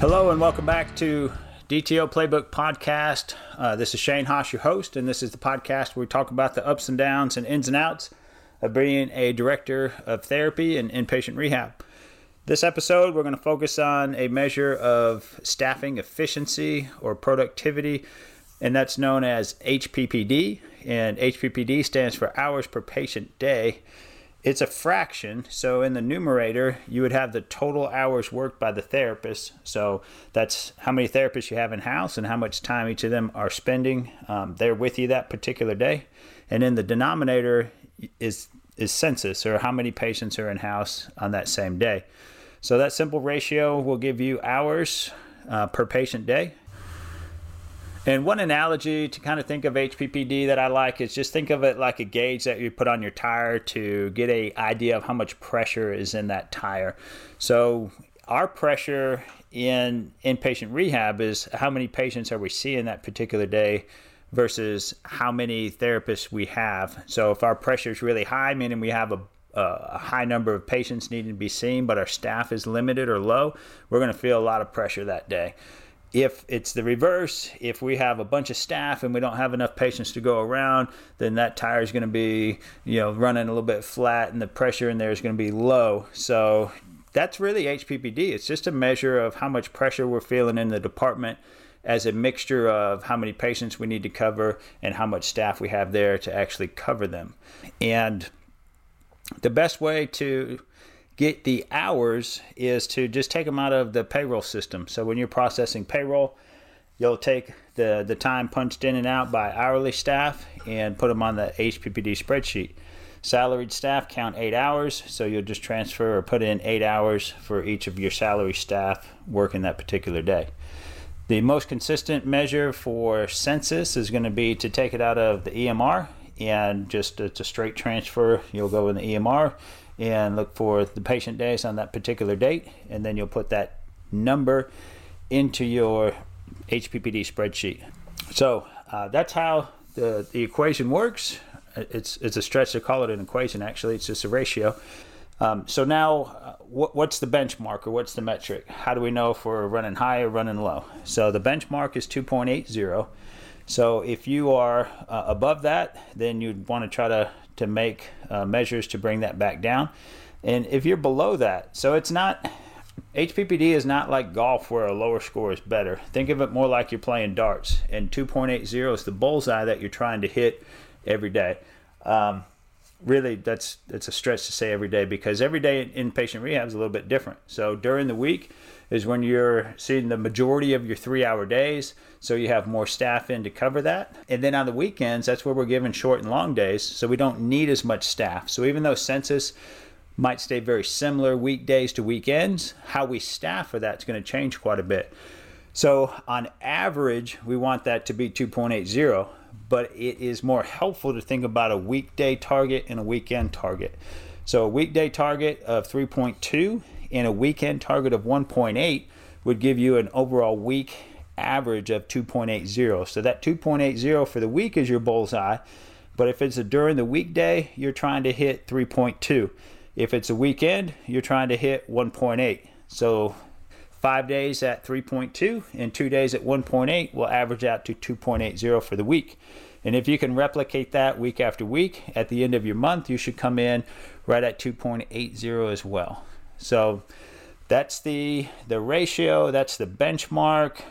Hello and welcome back to DTO Playbook Podcast. Uh, this is Shane Haas, your host, and this is the podcast where we talk about the ups and downs and ins and outs of being a director of therapy and inpatient rehab. This episode, we're going to focus on a measure of staffing efficiency or productivity, and that's known as HPPD. And HPPD stands for hours per patient day. It's a fraction, so in the numerator, you would have the total hours worked by the therapist. So that's how many therapists you have in house and how much time each of them are spending um, there with you that particular day. And in the denominator is is census or how many patients are in house on that same day. So that simple ratio will give you hours uh, per patient day. And one analogy to kind of think of HPPD that I like is just think of it like a gauge that you put on your tire to get a idea of how much pressure is in that tire. So our pressure in inpatient rehab is how many patients are we seeing that particular day versus how many therapists we have. So if our pressure is really high, meaning we have a a high number of patients needing to be seen, but our staff is limited or low, we're going to feel a lot of pressure that day. If it's the reverse, if we have a bunch of staff and we don't have enough patients to go around, then that tire is going to be, you know, running a little bit flat and the pressure in there is going to be low. So that's really HPPD. It's just a measure of how much pressure we're feeling in the department as a mixture of how many patients we need to cover and how much staff we have there to actually cover them. And the best way to get the hours is to just take them out of the payroll system. So when you're processing payroll, you'll take the, the time punched in and out by hourly staff and put them on the HPPD spreadsheet. Salaried staff count eight hours, so you'll just transfer or put in eight hours for each of your salary staff working that particular day. The most consistent measure for census is going to be to take it out of the EMR and just it's a straight transfer. You'll go in the EMR and look for the patient days on that particular date, and then you'll put that number into your HPPD spreadsheet. So uh, that's how the, the equation works. It's, it's a stretch to call it an equation, actually, it's just a ratio. Um, so now, uh, what, what's the benchmark or what's the metric? How do we know if we're running high or running low? So the benchmark is 2.80. So if you are uh, above that, then you'd want to try to, to make uh, measures to bring that back down. And if you're below that, so it's not, HPPD is not like golf where a lower score is better. Think of it more like you're playing darts, and 2.80 is the bullseye that you're trying to hit every day. Um, really, that's that's a stretch to say every day because every day in inpatient rehab is a little bit different. So during the week, is when you're seeing the majority of your three hour days. So you have more staff in to cover that. And then on the weekends, that's where we're given short and long days. So we don't need as much staff. So even though census might stay very similar weekdays to weekends, how we staff for that is going to change quite a bit. So on average, we want that to be 2.80, but it is more helpful to think about a weekday target and a weekend target. So a weekday target of 3.2 and a weekend target of 1.8 would give you an overall week average of 2.80. So that 2.80 for the week is your bullseye. But if it's a during the weekday, you're trying to hit 3.2. If it's a weekend, you're trying to hit 1.8. So five days at 3.2 and two days at 1.8 will average out to 2.80 for the week. And if you can replicate that week after week, at the end of your month, you should come in right at 2.80 as well. So that's the the ratio. That's the benchmark.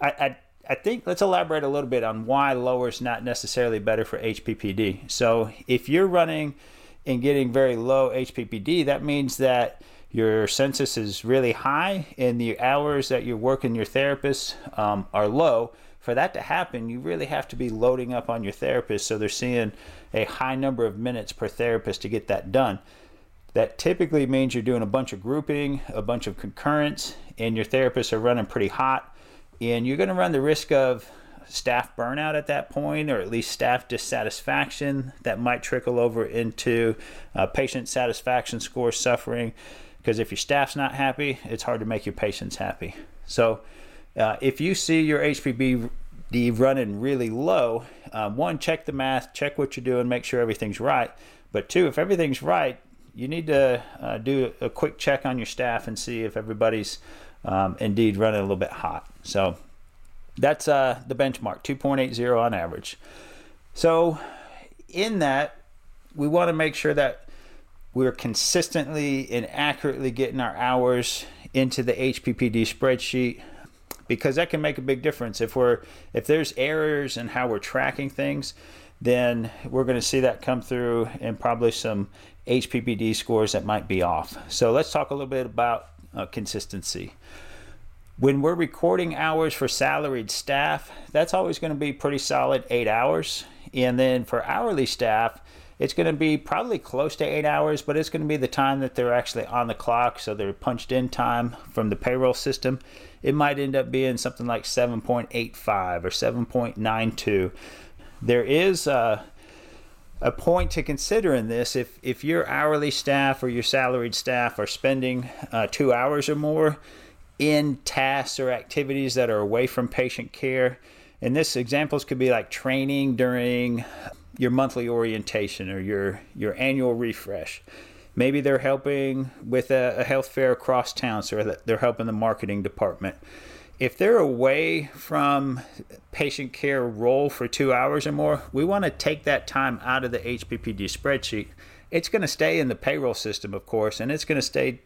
I, I I think let's elaborate a little bit on why lower is not necessarily better for HPPD. So if you're running and getting very low HPPD, that means that your census is really high and the hours that you're working your therapist um, are low. For that to happen, you really have to be loading up on your therapist so they're seeing a high number of minutes per therapist to get that done. That typically means you're doing a bunch of grouping, a bunch of concurrence, and your therapists are running pretty hot. And you're going to run the risk of staff burnout at that point, or at least staff dissatisfaction that might trickle over into uh, patient satisfaction score suffering. Because if your staff's not happy, it's hard to make your patients happy. So uh, if you see your HPPD running really low, uh, one, check the math, check what you're doing, make sure everything's right. But two, if everything's right, you need to uh, do a quick check on your staff and see if everybody's um, indeed running a little bit hot. So that's uh, the benchmark 2.80 on average. So, in that, we want to make sure that we're consistently and accurately getting our hours into the HPPD spreadsheet because that can make a big difference if we're if there's errors in how we're tracking things then we're going to see that come through and probably some HPPD scores that might be off. So let's talk a little bit about uh, consistency. When we're recording hours for salaried staff, that's always going to be pretty solid eight hours. And then for hourly staff, it's going to be probably close to eight hours, but it's going to be the time that they're actually on the clock. So they're punched in time from the payroll system. It might end up being something like 7.85 or 7.92. There is a, a point to consider in this. If, if your hourly staff or your salaried staff are spending uh, two hours or more in tasks or activities that are away from patient care, and this examples could be like training during your monthly orientation or your your annual refresh. Maybe they're helping with a, a health fair across town, so they're helping the marketing department. If they're away from patient care role for two hours or more, we want to take that time out of the HPPD spreadsheet. It's going to stay in the payroll system, of course, and it's going to stay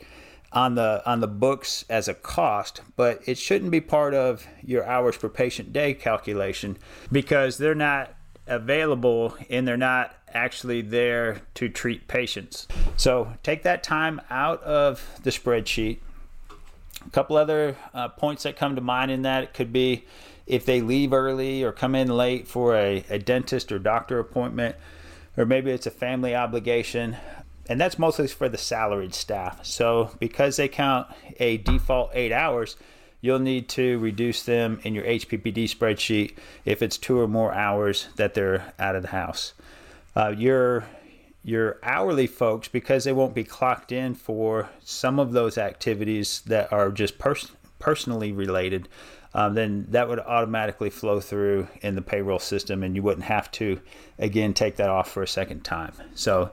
on the on the books as a cost, but it shouldn't be part of your hours per patient day calculation because they're not available and they're not actually there to treat patients. So take that time out of the spreadsheet. A couple other uh, points that come to mind in that could be if they leave early or come in late for a, a dentist or doctor appointment, or maybe it's a family obligation. And that's mostly for the salaried staff. So because they count a default eight hours, you'll need to reduce them in your HPPD spreadsheet if it's two or more hours that they're out of the house. Uh, your your hourly folks, because they won't be clocked in for some of those activities that are just pers- personally related, um, then that would automatically flow through in the payroll system, and you wouldn't have to again take that off for a second time. So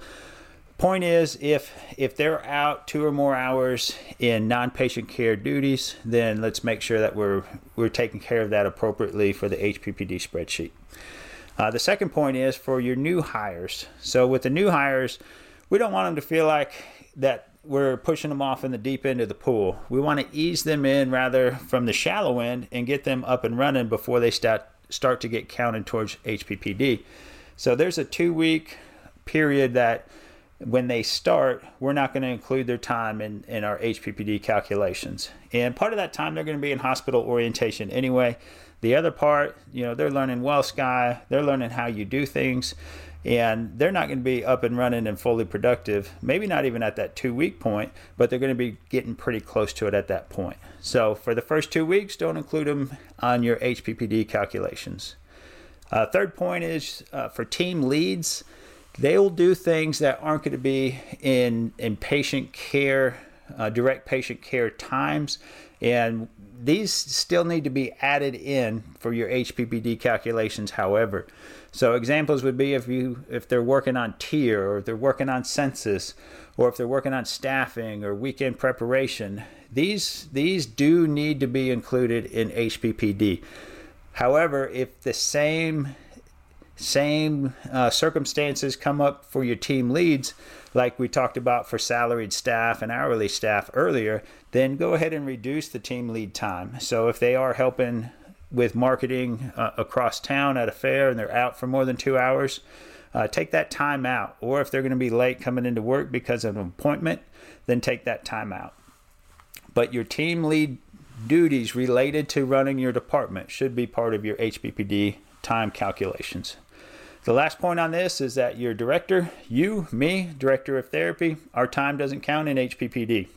point is if if they're out two or more hours in non-patient care duties then let's make sure that we're we're taking care of that appropriately for the hppd spreadsheet uh, the second point is for your new hires so with the new hires we don't want them to feel like that we're pushing them off in the deep end of the pool we want to ease them in rather from the shallow end and get them up and running before they start start to get counted towards hppd so there's a two week period that when they start, we're not going to include their time in, in our HPPD calculations. And part of that time, they're going to be in hospital orientation anyway. The other part, you know, they're learning WellSky, they're learning how you do things, and they're not going to be up and running and fully productive, maybe not even at that two week point, but they're going to be getting pretty close to it at that point. So for the first two weeks, don't include them on your HPPD calculations. Uh, third point is uh, for team leads they'll do things that aren't going to be in in patient care, uh, direct patient care times, and these still need to be added in for your HPPD calculations. However, so examples would be if you if they're working on tier or if they're working on census or if they're working on staffing or weekend preparation. These these do need to be included in HPPD. However, if the same same uh, circumstances come up for your team leads, like we talked about for salaried staff and hourly staff earlier, then go ahead and reduce the team lead time. So if they are helping with marketing uh, across town at a fair and they're out for more than two hours, uh, take that time out. Or if they're going to be late coming into work because of an appointment, then take that time out. But your team lead duties related to running your department should be part of your HPPD time calculations. The last point on this is that your director, you, me, director of therapy, our time doesn't count in HPPD,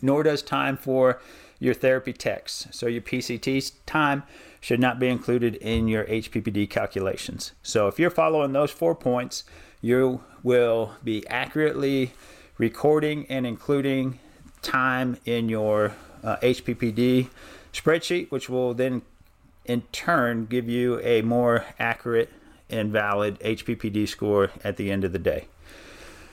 nor does time for your therapy techs. So your PCT's time should not be included in your HPPD calculations. So if you're following those four points, you will be accurately recording and including time in your uh, HPPD spreadsheet, which will then in turn give you a more accurate and valid HPPD score at the end of the day.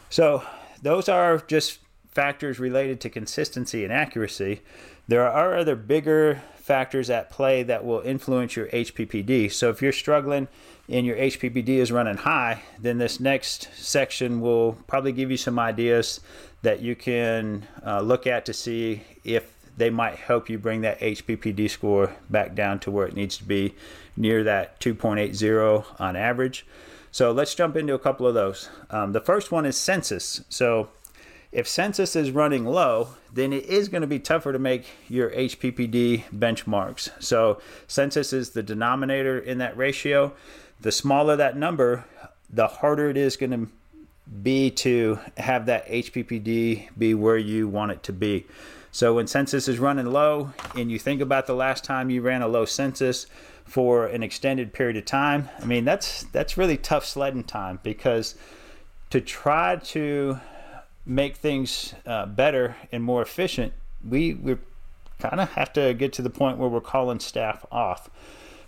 So, those are just factors related to consistency and accuracy, there are other bigger factors at play that will influence your HPPD. So if you're struggling and your HPPD is running high, then this next section will probably give you some ideas that you can uh, look at to see if they might help you bring that HPPD score back down to where it needs to be near that 2.80 on average. So let's jump into a couple of those. Um, the first one is census. So if census is running low, then it is going to be tougher to make your HPPD benchmarks. So census is the denominator in that ratio. The smaller that number, the harder it is going to be to have that HPPD be where you want it to be. So when census is running low and you think about the last time you ran a low census, for an extended period of time, I mean that's that's really tough sledding time because to try to make things uh, better and more efficient, we we kind of have to get to the point where we're calling staff off.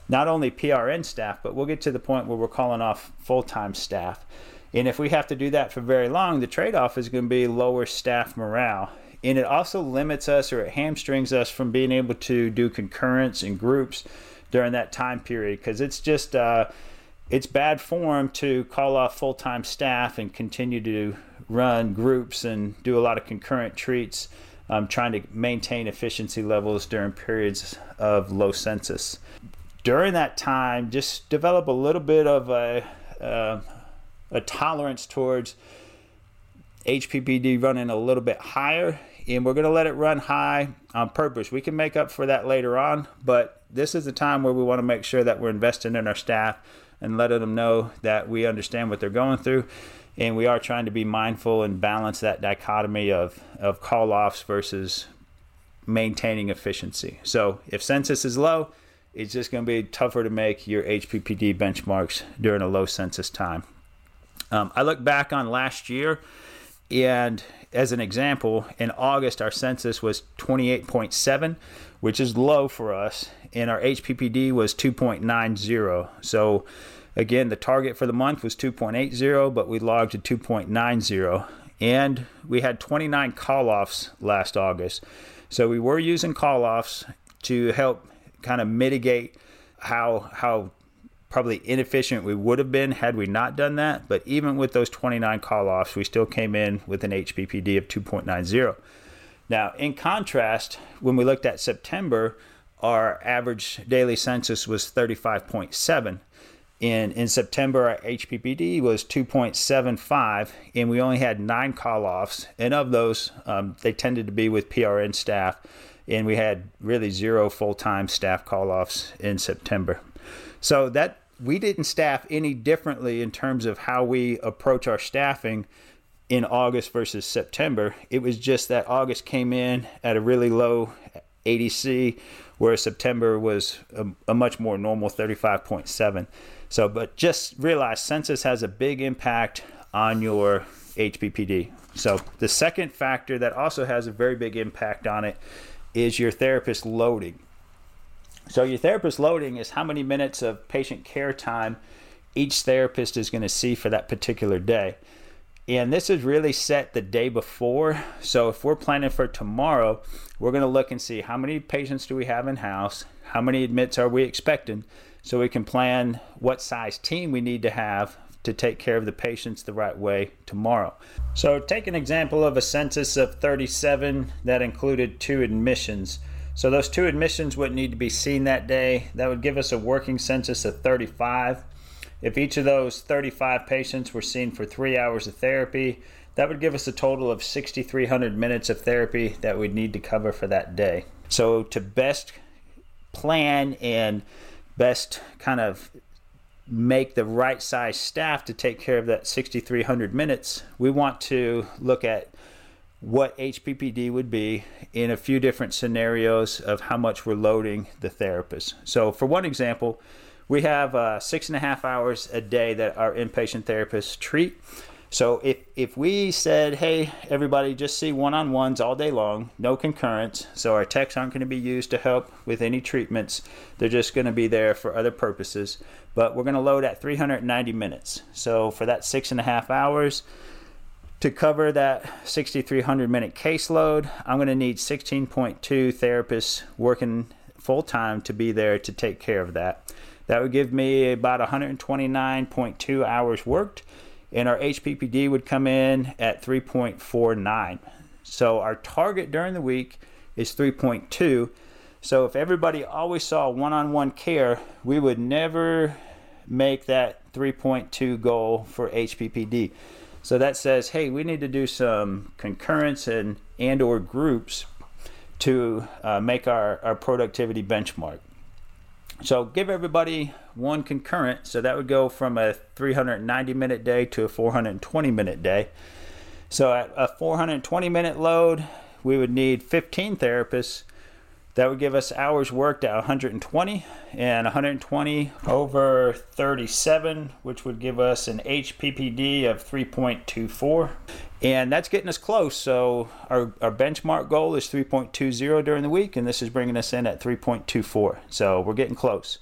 Not only PRN staff, but we'll get to the point where we're calling off full-time staff. And if we have to do that for very long, the trade-off is going to be lower staff morale. And it also limits us or it hamstrings us from being able to do concurrence and groups during that time period because it's just uh, it's bad form to call off full-time staff and continue to run groups and do a lot of concurrent treats um, trying to maintain efficiency levels during periods of low census. During that time just develop a little bit of a, uh, a tolerance towards hppd running a little bit higher and we're going to let it run high on purpose. We can make up for that later on, but this is the time where we want to make sure that we're investing in our staff and letting them know that we understand what they're going through. And we are trying to be mindful and balance that dichotomy of, of call offs versus maintaining efficiency. So if census is low, it's just going to be tougher to make your HPPD benchmarks during a low census time. Um, I look back on last year, and as an example, in August, our census was 28.7, which is low for us, and our HPPD was 2.90. So, again, the target for the month was 2.80, but we logged a 2.90. And we had 29 call offs last August. So, we were using call offs to help kind of mitigate how, how probably inefficient we would have been had we not done that. But even with those 29 call offs, we still came in with an HPPD of 2.90. Now, in contrast, when we looked at September, our average daily census was 35.7. In, in September, our HPPD was 2.75, and we only had nine call offs. And of those, um, they tended to be with PRN staff, and we had really zero full time staff call offs in September. So that we didn't staff any differently in terms of how we approach our staffing in August versus September. It was just that August came in at a really low ADC, whereas September was a, a much more normal 35.7. So, but just realize census has a big impact on your HPPD. So, the second factor that also has a very big impact on it is your therapist loading. So your therapist loading is how many minutes of patient care time each therapist is going to see for that particular day. And this is really set the day before. So if we're planning for tomorrow, we're going to look and see how many patients do we have in house, how many admits are we expecting, so we can plan what size team we need to have to take care of the patients the right way tomorrow. So take an example of a census of 37 that included two admissions. So those two admissions would need to be seen that day. That would give us a working census of 35. If each of those 35 patients were seen for three hours of therapy, that would give us a total of 6,300 minutes of therapy that we'd need to cover for that day. So to best plan and best kind of make the right size staff to take care of that 6,300 minutes, we want to look at what HPPD would be in a few different scenarios of how much we're loading the therapist. So, for one example, we have uh, six and a half hours a day that our inpatient therapists treat. So, if, if we said, hey, everybody, just see one on ones all day long, no concurrence, so our techs aren't going to be used to help with any treatments, they're just going to be there for other purposes. But we're going to load at 390 minutes. So, for that six and a half hours, to cover that 6,300 minute caseload, I'm going to need 16.2 therapists working full time to be there to take care of that. That would give me about 129.2 hours worked, and our HPPD would come in at 3.49. So our target during the week is 3.2. So if everybody always saw one on one care, we would never make that 3.2 goal for HPPD. So that says, hey, we need to do some concurrence and and or groups to uh, make our, our productivity benchmark. So give everybody one concurrent. So that would go from a 390 minute day to a 420 minute day. So at a 420 minute load, we would need 15 therapists that would give us hours worked at 120 and 120 over 37, which would give us an HPPD of 3.24. And that's getting us close. So our, our benchmark goal is 3.20 during the week, and this is bringing us in at 3.24. So we're getting close.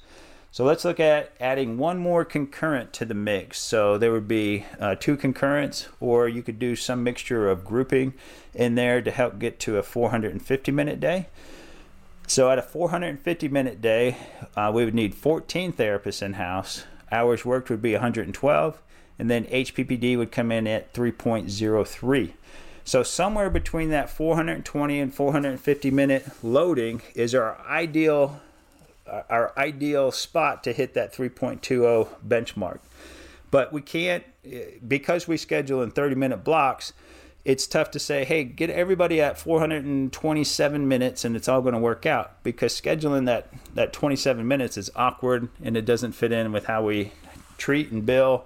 So let's look at adding one more concurrent to the mix. So there would be uh, two concurrents, or you could do some mixture of grouping in there to help get to a 450 minute day. So at a 450 minute day, uh, we would need 14 therapists in house. Hours worked would be 112, and then HPPD would come in at 3.03. So somewhere between that 420 and 450 minute loading is our ideal our ideal spot to hit that 3.20 benchmark. But we can't because we schedule in 30 minute blocks it's tough to say, hey, get everybody at 427 minutes and it's all going to work out because scheduling that, that 27 minutes is awkward and it doesn't fit in with how we treat and bill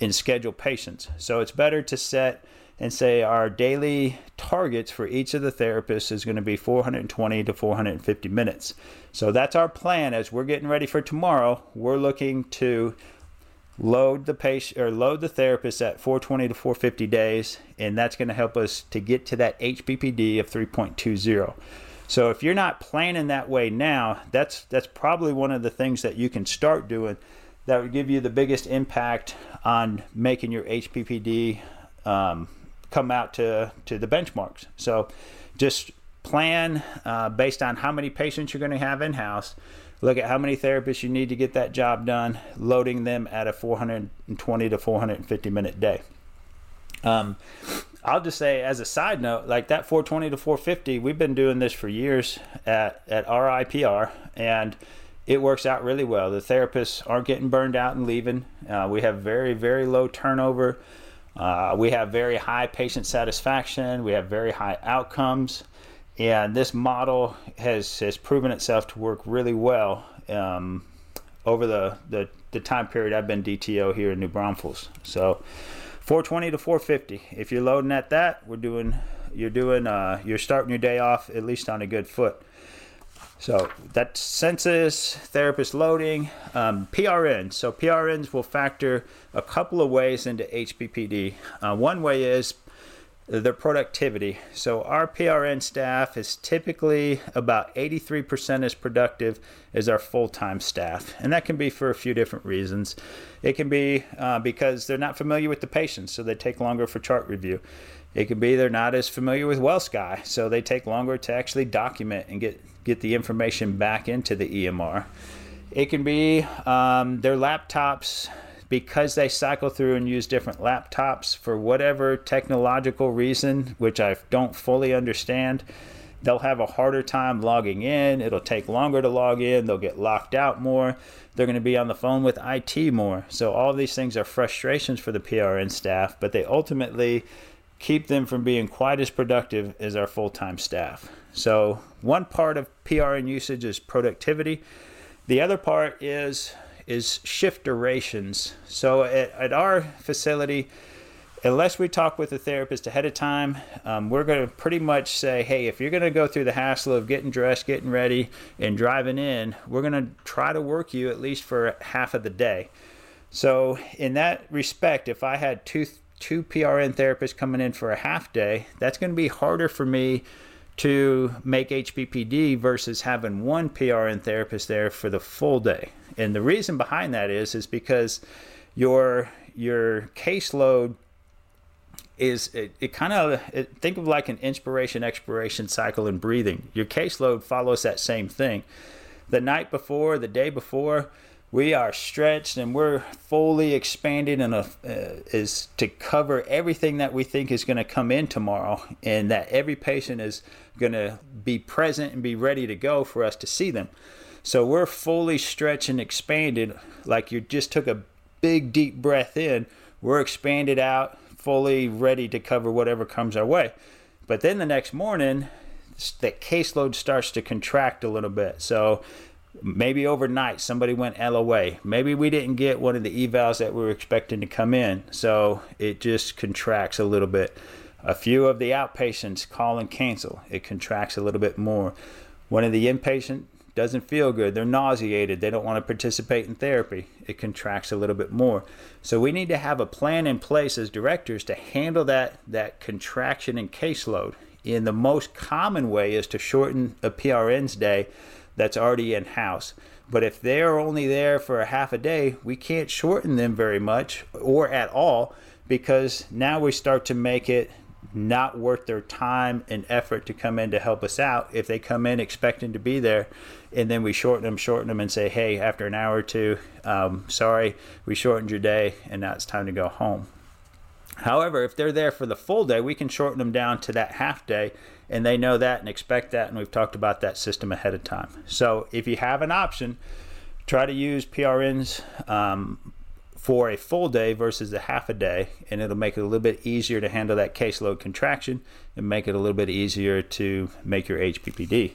and schedule patients. So it's better to set and say our daily targets for each of the therapists is going to be 420 to 450 minutes. So that's our plan as we're getting ready for tomorrow. We're looking to load the patient or load the therapist at 420 to 450 days and that's going to help us to get to that HPPD of 3.20 so if you're not planning that way now that's that's probably one of the things that you can start doing that would give you the biggest impact on making your HPPD um, come out to to the benchmarks. So just plan uh, based on how many patients you're going to have in house look at how many therapists you need to get that job done, loading them at a 420 to 450 minute day. Um, I'll just say as a side note, like that 420 to 450, we've been doing this for years at, at RIPR and it works out really well. The therapists aren't getting burned out and leaving. Uh, we have very, very low turnover. Uh, we have very high patient satisfaction. We have very high outcomes and this model has has proven itself to work really well um, over the, the, the time period I've been DTO here in New Braunfels. So 420 to 450. If you're loading at that, we're doing you're doing uh, you're starting your day off at least on a good foot. So that census, therapist loading, um, PRN. So PRNs will factor a couple of ways into HPPD. Uh, one way is their productivity. So our PRN staff is typically about 83% as productive as our full-time staff, and that can be for a few different reasons. It can be uh, because they're not familiar with the patients, so they take longer for chart review. It can be they're not as familiar with WellSky, so they take longer to actually document and get get the information back into the EMR. It can be um, their laptops because they cycle through and use different laptops for whatever technological reason, which I don't fully understand, they'll have a harder time logging in. It'll take longer to log in. They'll get locked out more. They're going to be on the phone with IT more. So, all these things are frustrations for the PRN staff, but they ultimately keep them from being quite as productive as our full time staff. So, one part of PRN usage is productivity. The other part is is shift durations. So at, at our facility, unless we talk with the therapist ahead of time, um, we're going to pretty much say, hey, if you're going to go through the hassle of getting dressed, getting ready, and driving in, we're going to try to work you at least for half of the day. So in that respect, if I had two two PRN therapists coming in for a half day, that's going to be harder for me to make HPPD versus having one PRN therapist there for the full day. And the reason behind that is is because your your caseload is it, it kind of think of like an inspiration expiration cycle in breathing. Your caseload follows that same thing. The night before, the day before, we are stretched and we're fully expanded and uh, is to cover everything that we think is going to come in tomorrow and that every patient is going to be present and be ready to go for us to see them. So we're fully stretched and expanded like you just took a big deep breath in we're expanded out fully ready to cover whatever comes our way. But then the next morning the caseload starts to contract a little bit. So Maybe overnight somebody went LOA. Maybe we didn't get one of the evals that we were expecting to come in. So it just contracts a little bit. A few of the outpatients call and cancel. It contracts a little bit more. One of the inpatient doesn't feel good. They're nauseated. They don't want to participate in therapy. It contracts a little bit more. So we need to have a plan in place as directors to handle that that contraction and caseload. And the most common way is to shorten a PRN's day that's already in house. But if they're only there for a half a day, we can't shorten them very much or at all because now we start to make it not worth their time and effort to come in to help us out if they come in expecting to be there and then we shorten them shorten them and say hey after an hour or two um, sorry we shortened your day and now it's time to go home however if they're there for the full day we can shorten them down to that half day and they know that and expect that and we've talked about that system ahead of time. So if you have an option try to use prns um, for a full day versus a half a day and it'll make it a little bit easier to handle that caseload contraction and make it a little bit easier to make your hppd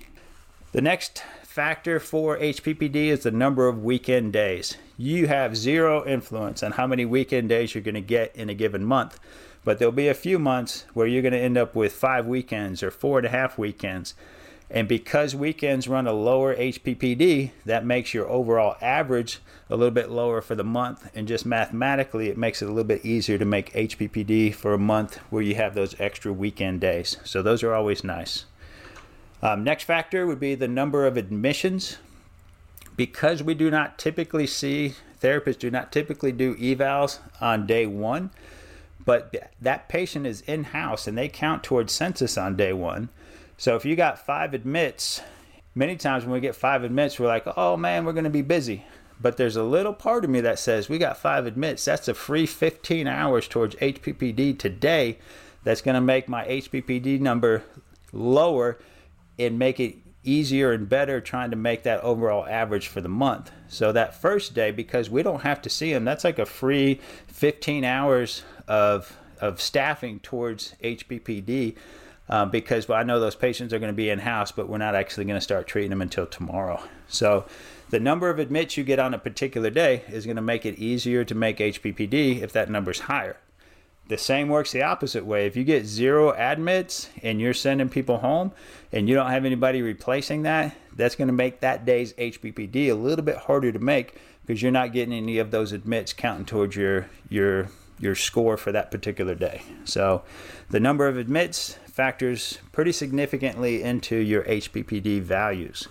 the next factor for hppd is the number of weekend days. You have zero influence on how many weekend days you're going to get in a given month but there'll be a few months where you're going to end up with five weekends or four and a half weekends. And because weekends run a lower HPPD, that makes your overall average a little bit lower for the month. And just mathematically, it makes it a little bit easier to make HPPD for a month where you have those extra weekend days. So those are always nice. Um, next factor would be the number of admissions. Because we do not typically see, therapists do not typically do evals on day one, but that patient is in house and they count towards census on day one. So if you got five admits, many times when we get five admits, we're like, oh man, we're going to be busy. But there's a little part of me that says we got five admits. That's a free 15 hours towards HPPD today. That's going to make my HPPD number lower and make it easier and better trying to make that overall average for the month. So that first day, because we don't have to see them, that's like a free 15 hours of of staffing towards HPPD um, because I know those patients are going to be in house, but we're not actually going to start treating them until tomorrow. So the number of admits you get on a particular day is going to make it easier to make HPPD if that number is higher. The same works the opposite way. If you get zero admits and you're sending people home and you don't have anybody replacing that, that's going to make that day's HPPD a little bit harder to make because you're not getting any of those admits counting towards your your your score for that particular day. So the number of admits factors pretty significantly into your HPPD values.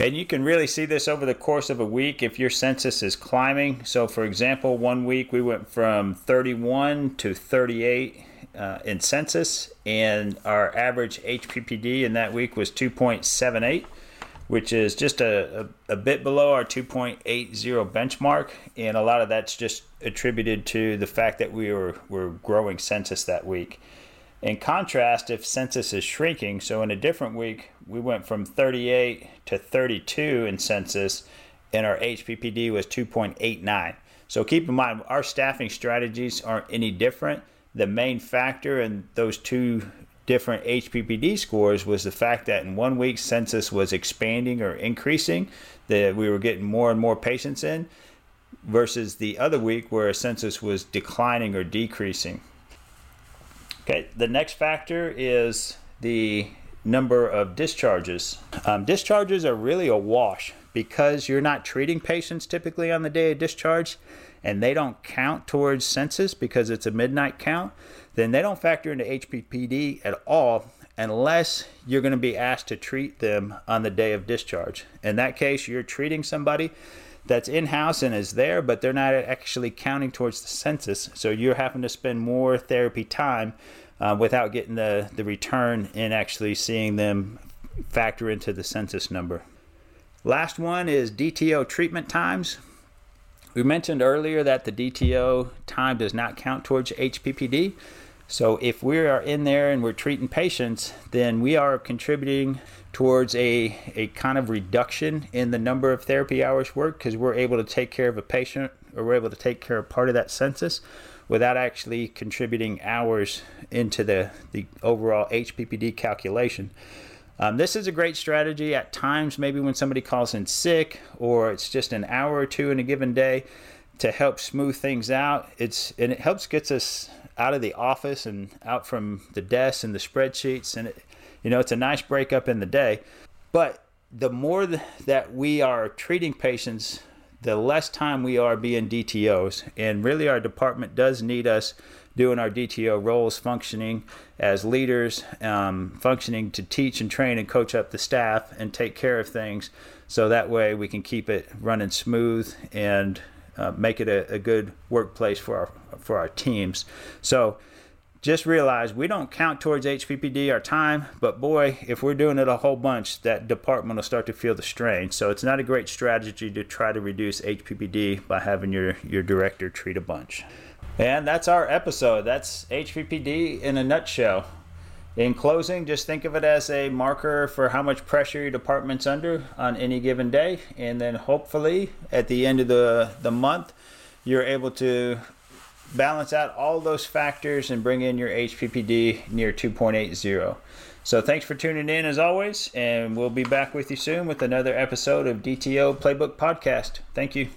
And you can really see this over the course of a week if your census is climbing. So, for example, one week we went from 31 to 38 uh, in census, and our average HPPD in that week was 2.78 which is just a, a, a, bit below our 2.80 benchmark. And a lot of that's just attributed to the fact that we were, were growing census that week. In contrast, if census is shrinking, so in a different week, we went from 38 to 32 in census, and our HPPD was 2.89. So keep in mind, our staffing strategies aren't any different. The main factor in those two different HPPD scores was the fact that in one week census was expanding or increasing, that we were getting more and more patients in, versus the other week where census was declining or decreasing. Okay, the next factor is the number of discharges. Um, discharges are really a wash because you're not treating patients typically on the day of discharge and they don't count towards census because it's a midnight count then they don't factor into HPPD at all unless you're going to be asked to treat them on the day of discharge. In that case, you're treating somebody, that's in house and is there, but they're not actually counting towards the census. So you're having to spend more therapy time uh, without getting the, the return and actually seeing them factor into the census number. Last one is DTO treatment times. We mentioned earlier that the DTO time does not count towards HPPD. So if we are in there and we're treating patients, then we are contributing towards a, a kind of reduction in the number of therapy hours worked because we're able to take care of a patient or we're able to take care of part of that census without actually contributing hours into the, the overall HPPD calculation. Um, this is a great strategy at times, maybe when somebody calls in sick or it's just an hour or two in a given day to help smooth things out. It's and it helps gets us out of the office and out from the desks and the spreadsheets, and it, you know it's a nice breakup in the day. But the more that we are treating patients the less time we are being DTOs. And really, our department does need us doing our DTO roles, functioning as leaders, um, functioning to teach and train and coach up the staff and take care of things. So that way we can keep it running smooth and uh, make it a, a good workplace for our for our teams. So just realize we don't count towards HPPD our time, but boy, if we're doing it a whole bunch, that department will start to feel the strain. So it's not a great strategy to try to reduce HPPD by having your, your director treat a bunch. And that's our episode. That's HPPD in a nutshell. In closing, just think of it as a marker for how much pressure your department's under on any given day. And then hopefully at the end of the, the month, you're able to balance out all those factors and bring in your HPPD near 2.80. So thanks for tuning in as always, and we'll be back with you soon with another episode of DTO Playbook Podcast. Thank you.